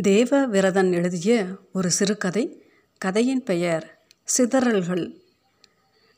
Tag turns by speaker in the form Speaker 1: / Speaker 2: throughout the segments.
Speaker 1: தேவ விரதன் எழுதிய ஒரு சிறுகதை. கதையின் பெயர் சிதறல்கள்.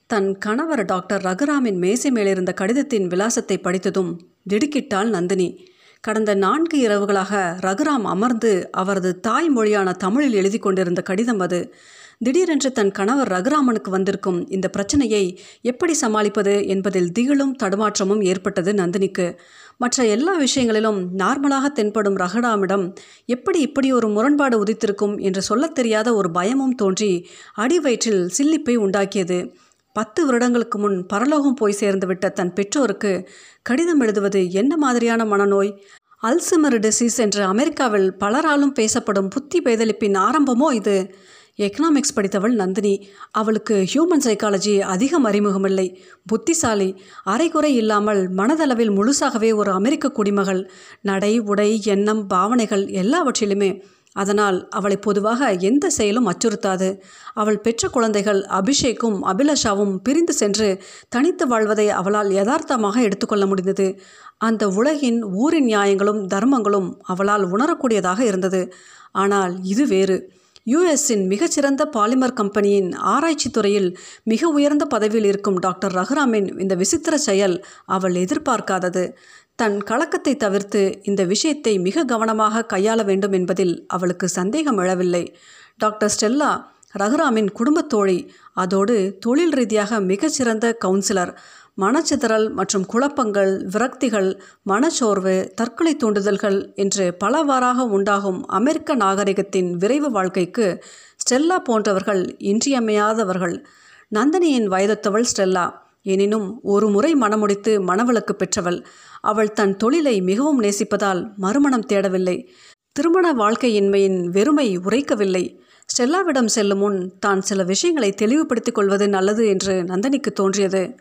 Speaker 1: தன் கணவர் டாக்டர் ரகுராமின் மேசை மேலிருந்த கடிதத்தின் விலாசத்தை படித்ததும் திடுக்கிட்டாள் நந்தினி. கடந்த நான்கு இரவுகளாக ரகுராம் அமர்ந்து அவரது தாய்மொழியான தமிழில் எழுதி கொண்டிருந்த கடிதம் அது. திடீரென்று தன் கணவர் ரகுராமனுக்கு வந்திருக்கும் இந்த பிரச்சனையை எப்படி சமாளிப்பது என்பதில் திகிலும் தடுமாற்றமும் ஏற்பட்டது நந்தினிக்கு. மற்ற எல்லா விஷயங்களிலும் நார்மலாக தென்படும் ரகுராமிடம் எப்படி இப்படி ஒரு முரண்பாடு உதித்திருக்கும் என்று சொல்லத் தெரியாத ஒரு பயமும் தோன்றி அடிவயிற்றில் சில்லிப்பை உண்டாக்கியது. பத்து வருடங்களுக்கு முன் பரலோகம் போய் சேர்ந்துவிட்ட தன் பெற்றோருக்கு கடிதம் எழுதுவது என்ன மாதிரியான மனநோய்? அல்சிமர் டிசீஸ் என்று அமெரிக்காவில் பலராலும் பேசப்படும் புத்தி பேதலிப்பின் ஆரம்பமோ இது? எக்கனாமிக்ஸ் படித்தவள் நந்தினி. அவளுக்கு ஹியூமன் சைக்காலஜி அதிகம் அறிமுகமில்லை. புத்திசாலி. அரைகுறை இல்லாமல் மனதளவில் முழுசாகவே ஒரு அமெரிக்க குடிமகள். நடை உடை எண்ணம் பாவனைகள் எல்லாவற்றிலுமே. அதனால் அவளை பொதுவாக எந்த செயலும் அச்சுறுத்தாது. அவள் பெற்ற குழந்தைகள் அபிஷேக்கும் அபிலாஷாவும் பிரிந்து சென்று தனித்து வாழ்வதை அவளால் யதார்த்தமாக எடுத்துக்கொள்ள முடிந்தது. அந்த உலகின் ஊரின் நியாயங்களும் தர்மங்களும் அவளால் உணரக்கூடியதாக இருந்தது. ஆனால் இது வேறு. யுஎஸின் மிகச்சிறந்த பாலிமர் கம்பெனியின் ஆராய்ச்சி துறையில் மிக உயர்ந்த பதவியில் இருக்கும் டாக்டர் ரகுராமின் இந்த விசித்திர செயல் அவள் எதிர்பார்க்காதது. தன் கலக்கத்தை தவிர்த்து இந்த விஷயத்தை மிக கவனமாக கையாள வேண்டும் என்பதில் அவளுக்கு சந்தேகம் எழவில்லை. டாக்டர் ஸ்டெல்லா ரகுராமின் குடும்பத்தோழி அதோடு தொழில் ரீதியாக மிகச்சிறந்த கவுன்சிலர் மனச்சிதறல் மற்றும் குழப்பங்கள் விரக்திகள் மனச்சோர்வு தற்கொலை தூண்டுதல்கள் என்று பலவாறாக உண்டாகும் அமெரிக்க நாகரிகத்தின் விரைவு வாழ்க்கைக்கு ஸ்டெல்லா போன்றவர்கள் இன்றியமையாதவர்கள். நந்தினியின் வயதொத்தவள் ஸ்டெல்லா. எனினும் ஒரு முறை மனமுடித்து மனவளுக்கு பெற்றவள். அவள் தன் தொழிலை மிகவும் நேசிப்பதால் மறுமணம் தேடவில்லை. திருமண வாழ்க்கையின்மையின் வெறுமை உரைக்கவில்லை. ஸ்டெல்லாவிடம் செல்லும் முன் தான் சில விஷயங்களை தெளிவுபடுத்திக் கொள்வது நல்லது என்று நந்தினிக்கு தோன்றியது.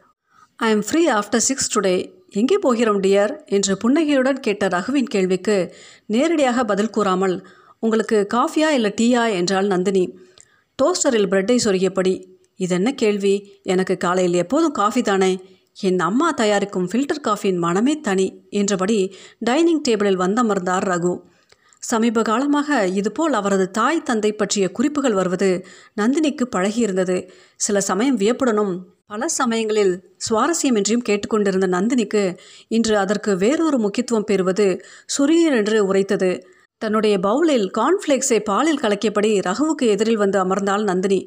Speaker 1: I am free after six today எங்கே போகிறோம் டியர் என்று புன்னகையுடன் கேட்ட ரகுவின் கேள்விக்கு நேரடியாக பதில் கூறாமல் உங்களுக்கு காஃபியா இல்லை டீயா? என்றால் நந்தினி. டோஸ்டரில் பிரெட்டை சொருகியபடி இதென்ன கேள்வி? எனக்கு காலையில் எப்போதும் காஃபி தானே? என் அம்மா தயாரிக்கும் ஃபில்டர் காஃபியின் மனமே தனி என்றபடி டைனிங் டேபிளில் வந்தமர்ந்தார் ரகு. சமீப காலமாக இதுபோல் அவரது தாய் தந்தை பற்றிய குறிப்புகள் வருவது நந்தினிக்கு பழகியிருந்தது. சில சமயம் வியப்புடனும் பல சமயங்களில் சுவாரஸ்யமின்றியும் கேட்டுக்கொண்டிருந்த நந்தினிக்கு இன்று அதற்கு வேறொரு முக்கியத்துவம் பெறுவது சுரியர் என்று உரைத்தது. தன்னுடைய பவுலில் கார்ன்ஃப்ளேக்ஸை பாலில் கலக்கியபடி ரகுவுக்கு எதிரில் வந்து அமர்ந்தாள் நந்தினி.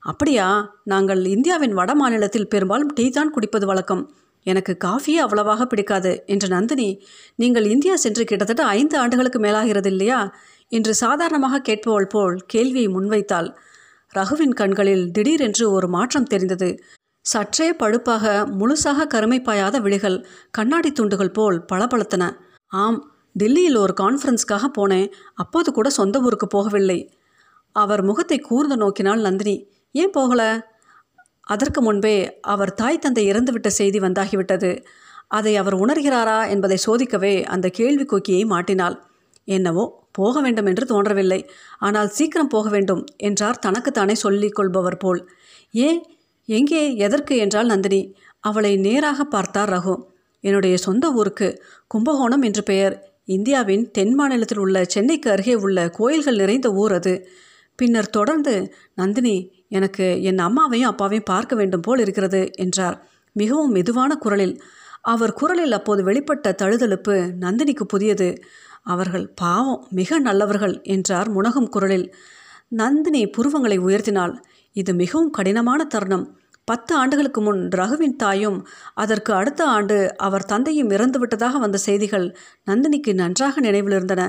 Speaker 1: அப்படியா நாங்கள் இந்தியாவின் வட மாநிலத்தில் பெரும்பாலும் டீ தான் குடிப்பது வழக்கம். எனக்கு காஃபியே அவ்வளவாக பிடிக்காது என்று நந்தினி. நீங்கள் இந்தியா சென்று கிட்டத்தட்ட ஐந்து ஆண்டுகளுக்கு மேலாகிறது இல்லையா என்று சாதாரணமாக கேட்பவள் போல் கேள்வியை முன்வைத்தாள். ரகுவின் கண்களில் திடீரென்று ஒரு மாற்றம் தெரிந்தது. சற்றே பழுப்பாக முழுசாக கருமைப்பாயாத விழிகள் கண்ணாடி துண்டுகள் போல் பளபளத்தன. ஆம் டில்லியில் ஒரு கான்ஃபரன்ஸ்க்காக போனேன். அப்போது கூட சொந்த ஊருக்கு போகவில்லை. அவர் முகத்தை கூர்ந்து நோக்கினாள் நந்தினி. ஏன் போகல? அதற்கு முன்பே அவர் தாய் தந்தை இறந்துவிட்ட செய்தி வந்தாகிவிட்டது. அதை அவர் உணர்கிறாரா என்பதை சோதிக்கவே அந்த கேள்வி கொக்கியை மாட்டினாள். என்னவோ போக வேண்டும் என்று தோன்றவில்லை. ஆனால் சீக்கிரம் போக வேண்டும் என்றார் தனக்குத்தானே சொல்லிக் கொள்பவர் போல். ஏன்? எங்கே எதற்கு என்றால் நந்தினி. அவளை நேராக பார்த்தார் ரகு. என்னுடைய சொந்த ஊருக்கு கும்பகோணம் என்று பெயர். இந்தியாவின் தென் மாநிலத்தில் உள்ள சென்னைக்கு அருகே உள்ள கோயில்கள் நிறைந்த ஊர் அது. பின்னர் தொடர்ந்து நந்தினி எனக்கு என் அம்மாவையும் அப்பாவையும் பார்க்க வேண்டும் போல் இருக்கிறது என்றார். மிகவும் மெதுவான குரலில். அவர் குரலில் அப்போது வெளிப்பட்ட தழுதழுப்பு நந்தினிக்கு புதியது. அவர்கள் பாவம் மிக நல்லவர்கள் என்றார் முனகும் குரலில். நந்தினி புருவங்களை உயர்த்தினாள். இது மிகவும் கடினமான தருணம். பத்து ஆண்டுகளுக்கு முன் ரகுவின் தாயும் அதற்கு அடுத்த ஆண்டு அவர் தந்தையும் இறந்துவிட்டதாக வந்த செய்திகள் நந்தினிக்கு நன்றாக நினைவில் இருந்தன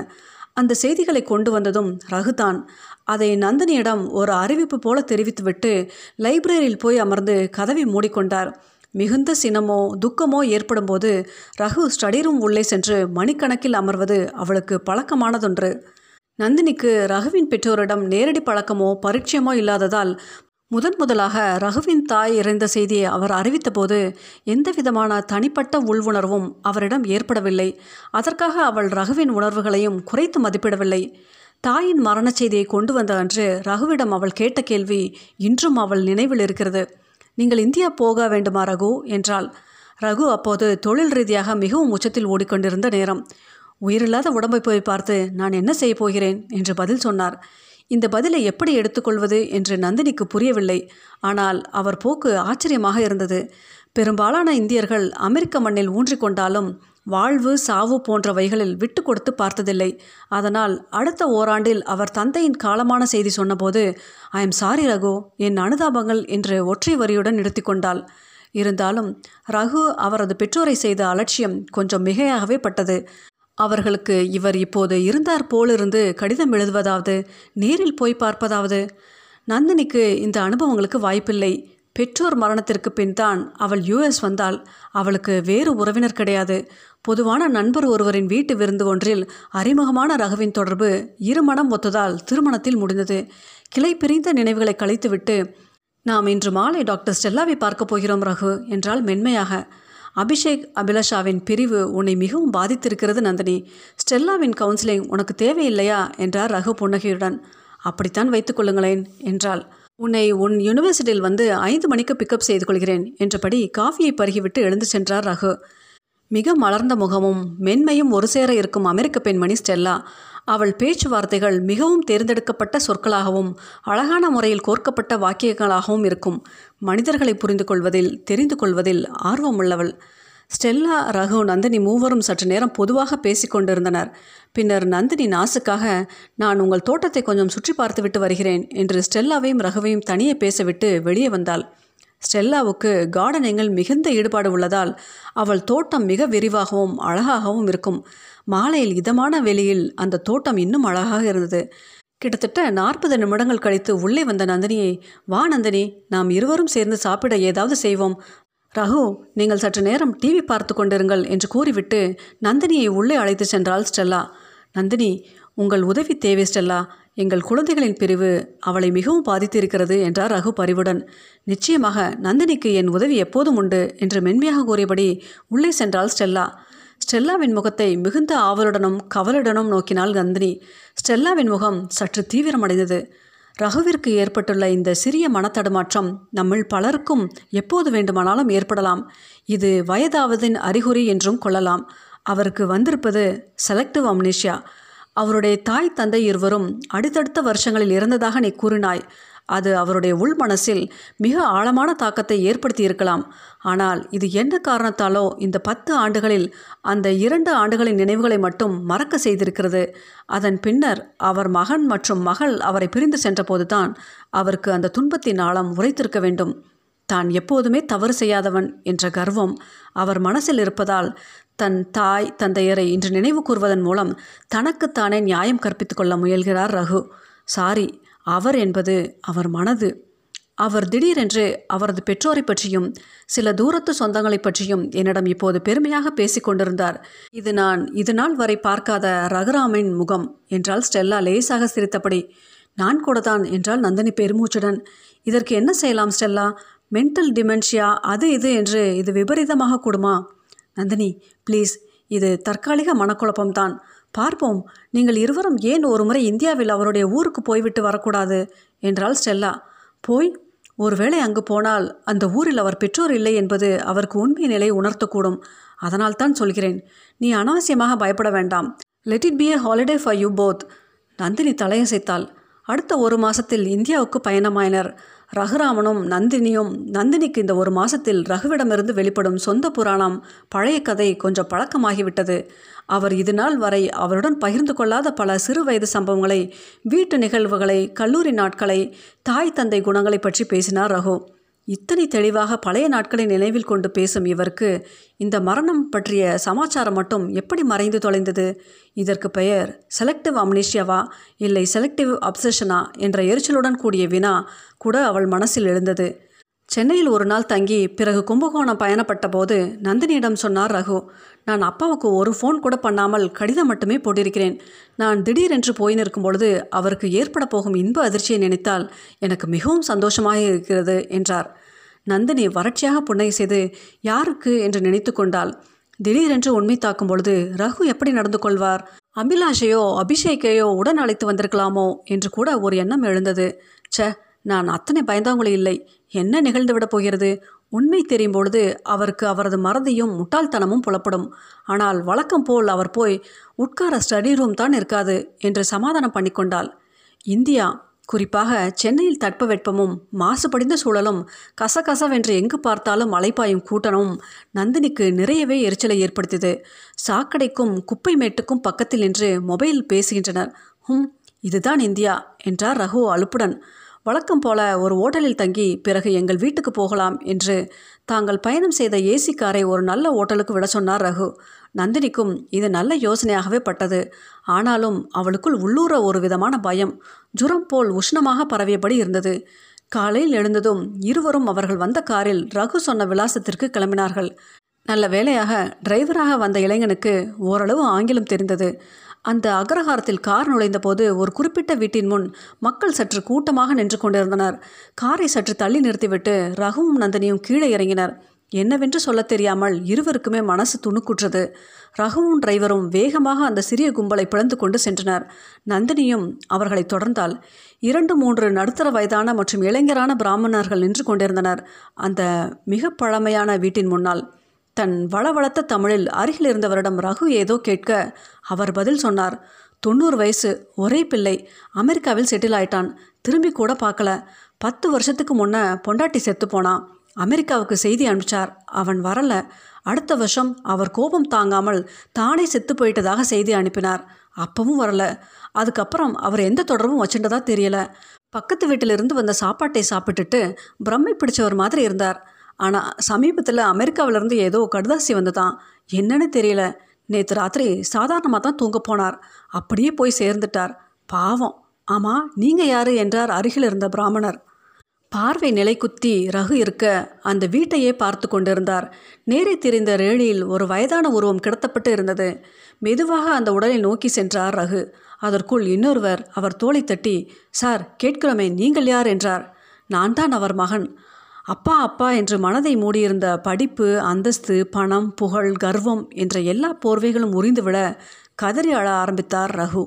Speaker 1: அந்த செய்திகளை கொண்டு வந்ததும் ரகுதான் அதை நந்தினியிடம் ஒரு அறிவிப்பு போல தெரிவித்துவிட்டு லைப்ரரியில் போய் அமர்ந்து கதவை மூடிக்கொண்டார். மிகுந்த சினமோ துக்கமோ ஏற்படும்போது ரகு ஸ்டடி ரூம் உள்ளே சென்று மணிக்கணக்கில் அமர்வது அவளுக்கு பழக்கமானதொன்று. நந்தினிக்கு ரகுவின் பெற்றோரிடம் நேரடி பழக்கமோ பரிச்சயமோ இல்லாததால் முதன் முதலாக ரகுவின் தாய் இறந்த செய்தியை அவர் அறிவித்தபோது எந்த விதமான தனிப்பட்ட உள்வுணர்வும் அவரிடம் ஏற்படவில்லை. அதற்காக அவள் ரகுவின் உணர்வுகளையும் குறைத்து மதிப்பிடவில்லை. தாயின் மரணச் செய்தியை கொண்டு வந்த அன்று ரகுவிடம் அவள் கேட்ட கேள்வி இன்றும் அவள் நினைவில் இருக்கிறது. நீங்கள் இந்தியா போக வேண்டுமா ரகு? என்றாள். ரகு அப்போது தொழில் ரீதியாக மிகவும் உச்சத்தில் ஓடிக்கொண்டிருந்த நேரம். உயிரில்லாத உடம்பை போய் பார்த்து நான் என்ன செய்ய போகிறேன் என்று பதில் சொன்னார். இந்த பதிலை எப்படி எடுத்துக்கொள்வது என்று நந்தினிக்கு புரியவில்லை. ஆனால் அவர் போக்கு ஆச்சரியமாக இருந்தது. பெரும்பாலான இந்தியர்கள் அமெரிக்க மண்ணில் ஊன்றிக்கொண்டாலும் வாழ்வு சாவு போன்றவைகளில் விட்டு கொடுத்து பார்த்ததில்லை. அதனால் அடுத்த ஓராண்டில் அவர் தந்தையின் காலமான செய்தி சொன்னபோது ஐ எம் சாரி ரகு. என் அனுதாபங்கள் என்று ஒற்றை வரியுடன் நிறுத்தி கொண்டாள். இருந்தாலும் ரகு அவரது பெற்றோரை செய்த அலட்சியம் கொஞ்சம் மிகையாகவே பட்டது. அவர்களுக்கு இவர் இப்போது இருந்தார் போலிருந்து கடிதம் எழுதுவதாவது நேரில் போய் பார்ப்பதாவது. நந்தினிக்கு இந்த அனுபவங்களுக்கு வாய்ப்பில்லை. பெற்றோர் மரணத்திற்கு பின் தான் அவள் யூஎஸ் வந்தால் அவளுக்கு வேறு உறவினர் கிடையாது. பொதுவான நண்பர் ஒருவரின் வீட்டு விருந்து ஒன்றில் அறிமுகமான ரகுவின் தொடர்பு இருமணம் ஒத்ததால் திருமணத்தில் முடிந்தது. கிளை பிரிந்த நினைவுகளை கழித்துவிட்டு நாம் இன்று மாலை டாக்டர் ஸ்டெல்லாவை பார்க்க போகிறோம் ரகு என்றால் மென்மையாக. அபிஷேக் அபிலாஷாவின் பிரிவு உன்னை மிகவும் பாதித்திருக்கிறது நந்தினி. ஸ்டெல்லாவின் கவுன்சிலிங் உனக்கு தேவையில்லையா? என்றார் ரகு புன்னகையுடன். அப்படித்தான் வைத்துக்கொள்ளுங்களேன் என்றாள். உன்னை உன் யூனிவர்சிட்டியில் வந்து ஐந்து மணிக்கு பிக்கப் செய்து கொள்கிறேன் என்றபடி காஃபியை பருகிவிட்டு எழுந்து சென்றார் ரகு. மிக மலர்ந்த முகமும் மென்மையும் ஒரு சேர இருக்கும் அமெரிக்க பெண்மணி ஸ்டெல்லா. அவள் பேச்சுவார்த்தைகள் மிகவும் தேர்ந்தெடுக்கப்பட்ட சொற்களாகவும் அழகான முறையில் கோர்க்கப்பட்ட வாக்கியங்களாகவும் இருக்கும். மனிதர்களை புரிந்து கொள்வதில் தெரிந்து கொள்வதில் ஆர்வமுள்ளவள். ஸ்டெல்லா ரகு நந்தினி மூவரும் சற்று நேரம் பொதுவாக பேசிக்கொண்டிருந்தனர் பின்னர் நந்தினி நாசுக்காக நான் உங்கள் தோட்டத்தை கொஞ்சம் சுற்றி பார்த்துவிட்டு வருகிறேன் என்று ஸ்டெல்லாவையும் ரகுவையும் தனியே பேசவிட்டு வெளியே வந்தாள். ஸ்டெல்லாவுக்கு கார்டனிங்கில் மிகுந்த ஈடுபாடு உள்ளதால் அவள் தோட்டம் மிக விரிவாகவும் அழகாகவும் இருக்கும். மாலையில் இதமான வெளியில் அந்த தோட்டம் இன்னும் அழகாக இருந்தது. கிட்டத்தட்ட நாற்பது நிமிடங்கள் கழித்து உள்ளே வந்த நந்தினியை வா நந்தினி நாம் இருவரும் சேர்ந்து சாப்பிட ஏதாவது செய்வோம். ரகு நீங்கள் சற்று நேரம் டிவி பார்த்து கொண்டிருங்கள் என்று கூறிவிட்டு நந்தினியை உள்ளே அழைத்து சென்றாள் ஸ்டெல்லா. நந்தினி உங்கள் உதவி தேவை ஸ்டெல்லா. எங்கள் குழந்தைகளின் பிரிவு அவளை மிகவும் பாதித்திருக்கிறது என்றார் ரகு பரிவுடன். நிச்சயமாக நந்தினிக்கு என் உதவி எப்போதும் உண்டு என்று மென்மையாக கூறியபடி உள்ளே சென்றாள் ஸ்டெல்லா. ஸ்டெல்லாவின் முகத்தை மிகுந்த ஆவலுடனும் கவலுடனும் நோக்கினாள் நந்தினி. ஸ்டெல்லாவின் முகம் சற்று தீவிரமடைந்தது. ரகுவிற்கு ஏற்பட்டுள்ள இந்த சிறிய மனத்தடுமாற்றம் நம்மில் பலருக்கும் எப்போது வேண்டுமானாலும் ஏற்படலாம். இது வயதாவதின் அறிகுறி என்றும் கொள்ளலாம். அவருக்கு வந்திருப்பது செலக்டிவ் அம்னேஷியா அவருடைய தாய் தந்தை இருவரும் அடுத்தடுத்த வருஷங்களில் இறந்ததாக நீ கூறினாய். அது அவருடைய உள் மனசில் மிக ஆழமான தாக்கத்தை ஏற்படுத்தி இருக்கலாம் ஆனால் இது என்ன காரணத்தாலோ இந்த பத்து ஆண்டுகளில் அந்த இரண்டு ஆண்டுகளின் நினைவுகளை மட்டும் மறக்க செய்திருக்கிறது. அதன் பின்னர் அவர் மகன் மற்றும் மகள் அவரை பிரிந்து சென்றபோதுதான் அவருக்கு அந்த துன்பத்தின் ஆழம் உரைத்திருக்க வேண்டும். தான் எப்போதுமே தவறு செய்யாதவன் என்ற கர்வம் அவர் மனசில் இருப்பதால் தன் தாய் தந்தையரை இன்று நினைவு கூறுவதன் மூலம் தனக்குத்தானே நியாயம் கற்பித்துக் கொள்ள முயல்கிறார் ரகு. சாரி அவர் என்பது அவர் மனது. அவர் திடீரென்று அவரது பெற்றோரை பற்றியும் சில தூரத்து சொந்தங்களை பற்றியும் என்னிடம் இப்போது பெருமையாக பேசிக் கொண்டிருந்தார். இது நான் இது நாள் வரை பார்க்காத ரகுராமின் முகம் என்றால் ஸ்டெல்லா லேசாக சிரித்தபடி நான் கூட தான் என்றால் நந்தினி பெருமூச்சுடன். இதற்கு என்ன செய்யலாம் ஸ்டெல்லா? மென்டல் டிமென்ஷியா அது இது என்று இது விபரீதமாக கூடுமா? நந்தினி ப்ளீஸ் இது தற்காலிக மனக்குழப்பம்தான். பார்ப்போம் நீங்கள் இருவரும் ஏன் ஒரு முறை இந்தியாவில் அவருடைய ஊருக்கு போய்விட்டு வரக்கூடாது? என்றாள் ஸ்டெல்லா. போய் ஒருவேளை அங்கு போனால் அந்த ஊரில் அவர் பெற்றோர் இல்லை என்பது அவருக்கு உண்மை நிலை உணர்த்தக்கூடும். அதனால் தான் சொல்கிறேன் நீ அனாவசியமாக பயப்பட வேண்டாம். Let it be a holiday for you both Nandini தலையசைத்தாள். அடுத்த ஒரு மாதத்தில் இந்தியாவுக்கு பயணமாயினர். ரகுராமனும் நந்தினியும் நந்தினிக்கு இந்த ஒரு மாசத்தில் ரகுவிடமிருந்து வெளிப்படும் சொந்த புராணம் பழைய கதை கொஞ்சம் பழக்கமாகிவிட்டது. அவர் இது நாள் வரை அவருடன் பகிர்ந்து கொள்ளாத பல சிறு வயது சம்பவங்களை வீட்டு நிகழ்வுகளை கல்லூரி நாட்களை தாய் தந்தை குணங்களை பற்றி பேசினார் ரகு. இத்தனை தெளிவாக பழைய நாட்களை நினைவில் கொண்டு பேசும் இவருக்கு இந்த மரணம் பற்றிய சமாச்சாரம் மட்டும் எப்படி மறைந்து தொலைந்தது? இதற்கு பெயர் செலக்டிவ் அம்னீஷியாவா இல்லை செலக்டிவ் அப்சஷனா என்ற எரிச்சலுடன் கூடிய வினா கூட அவள் மனசில் எழுந்தது. சென்னையில் ஒரு நாள் தங்கி பிறகு கும்பகோணம் பயணப்பட்ட போது நந்தினியிடம் சொன்னார் ரகு நான் அப்பாவுக்கு ஒரு ஃபோன் கூட பண்ணாமல் கடிதம் மட்டுமே போட்டிருக்கிறேன். நான் திடீரென்று போய் நிற்கும் பொழுது அவருக்கு ஏற்பட போகும் இன்ப அதிர்ச்சியை நினைத்தால் எனக்கு மிகவும் சந்தோஷமாக இருக்கிறது என்றார். நந்தினி வறட்சியாக புன்னகை செய்து யாருக்கு? என்று நினைத்து கொண்டாள். திடீரென்று உண்மை தாக்கும் பொழுது ரகு எப்படி நடந்து கொள்வார்? அபிலாஷையோ அபிஷேக்கையோ உடன் அழைத்து வந்திருக்கலாமோ? என்று கூட ஒரு எண்ணம் எழுந்தது. ச்சே நான் அத்தனை பயந்தாங்குழி இல்லை. என்ன நிகழ்ந்துவிடப் போகிறது? உண்மை தெரியும் பொழுது அவருக்கு அவரது மறதியும் முட்டாள்தனமும் புலப்படும். ஆனால் வழக்கம் போல் அவர் போய் உட்கார ஸ்டடி ரூம் தான் இருக்காது என்று சமாதானம் பண்ணிக்கொண்டாள் இந்தியா குறிப்பாக சென்னையில் தட்பவெட்பமும் மாசுபடிந்த சூழலும் கசகசவென்று எங்கு பார்த்தாலும் மலைப்பாயும் கூட்டமும் நந்தினிக்கு நிறையவே எரிச்சலை ஏற்படுத்தியது. சாக்கடைக்கும் குப்பை மேட்டுக்கும் பக்கத்தில் நின்று மொபைல் பேசுகின்றனர். ஹும் இதுதான் இந்தியா என்றார் ரகு அலுப்புடன். வழக்கம் போல ஒரு ஓட்டலில் தங்கி பிறகு எங்கள் வீட்டுக்கு போகலாம் என்று தாங்கள் பயணம் செய்த ஏசி காரை ஒரு நல்ல ஓட்டலுக்கு விட சொன்னார் ரகு. நந்தினிக்கும் இது நல்ல யோசனையாகவே பட்டது. ஆனாலும் அவளுக்குள் உள்ளூர ஒரு விதமான பயம் ஜுரம் போல் உஷ்ணமாக பரவியபடி இருந்தது. காலையில் எழுந்ததும் இருவரும் அவர்கள் வந்த காரில் ரகு சொன்ன விலாசத்திற்கு கிளம்பினார்கள். நல்ல வேலையாக டிரைவராக வந்த இளைஞனுக்கு ஓரளவு ஆங்கிலம் தெரிந்தது. அந்த அக்ரஹாரத்தில் கார் நுழைந்தபோது ஒரு குறிப்பிட்ட வீட்டின் முன் மக்கள் சற்று கூட்டமாக நின்று கொண்டிருந்தனர். காரை சற்று தள்ளி நிறுத்திவிட்டு ரகுவும் நந்தினியும் கீழே இறங்கினர். என்னவென்று சொல்லத் தெரியாமல் இருவருக்குமே மனசு துணுக்குற்றது. ரகுவும் டிரைவரும் வேகமாக அந்த சிறிய கும்பலை பிளந்து கொண்டு சென்றனர். நந்தினியும் அவர்களை தொடர்ந்தால் இரண்டு மூன்று நடுத்தர வயதான மற்றும் இளைஞரான பிராமணர்கள் நின்று கொண்டிருந்தனர். அந்த மிக பழமையான வீட்டின் முன்னால் தன் வளவளத்த தமிழில் அருகில் இருந்தவரிடம் ரகு ஏதோ கேட்க அவர் பதில் சொன்னார். தொண்ணூறு வயசு ஒரே பிள்ளை அமெரிக்காவில் செட்டில் ஆயிட்டான். திரும்பி கூட பார்க்கல. பத்து வருஷத்துக்கு முன்ன பொண்டாட்டி செத்து போனான் அமெரிக்காவுக்கு செய்தி அனுப்பிச்சார். அவன் வரல. அடுத்த வருஷம் அவர் கோபம் தாங்காமல் தானே செத்து போயிட்டதாக செய்தி அனுப்பினார். அப்பவும் வரல. அதுக்கப்புறம் அவர் எந்த தொடர்பும் வச்சுட்டதா தெரியல. பக்கத்து வீட்டிலிருந்து வந்த சாப்பாட்டை சாப்பிட்டுட்டு பிரம்மை பிடிச்சவர் மாதிரி இருந்தார். ஆனால் சமீபத்தில் அமெரிக்காவிலேருந்து ஏதோ கடுதாசி வந்துதான். என்னன்னு தெரியல. நேற்று ராத்திரி சாதாரணமாக தான் தூங்க போனார். அப்படியே போய் சேர்ந்துட்டார். பாவம். ஆமாம் நீங்கள் யார் என்றார் அருகில் இருந்த பிராமணர். பார்வை நிலை குத்தி ரகு இருக்க அந்த வீட்டையே பார்த்து கொண்டிருந்தார். நேரே தெரிந்த ரேணியில் ஒரு வயதான உருவம் கிடத்தப்பட்டு இருந்தது. மெதுவாக அந்த உடலை நோக்கி சென்றார் ரகு. அதற்குள் இன்னொருவர் அவர் தோலை தட்டி சார் கேட்கிறோமே நீங்கள் யார்? என்றார். நான் தான் அவர் மகன். அப்பா அப்பா என்று மனதை மூடியிருந்த படிப்பு அந்தஸ்து பணம் புகழ் கர்வம் என்ற எல்லா போர்வைகளும் உறிந்துவிட கதறி அழ ஆரம்பித்தார் ரகு.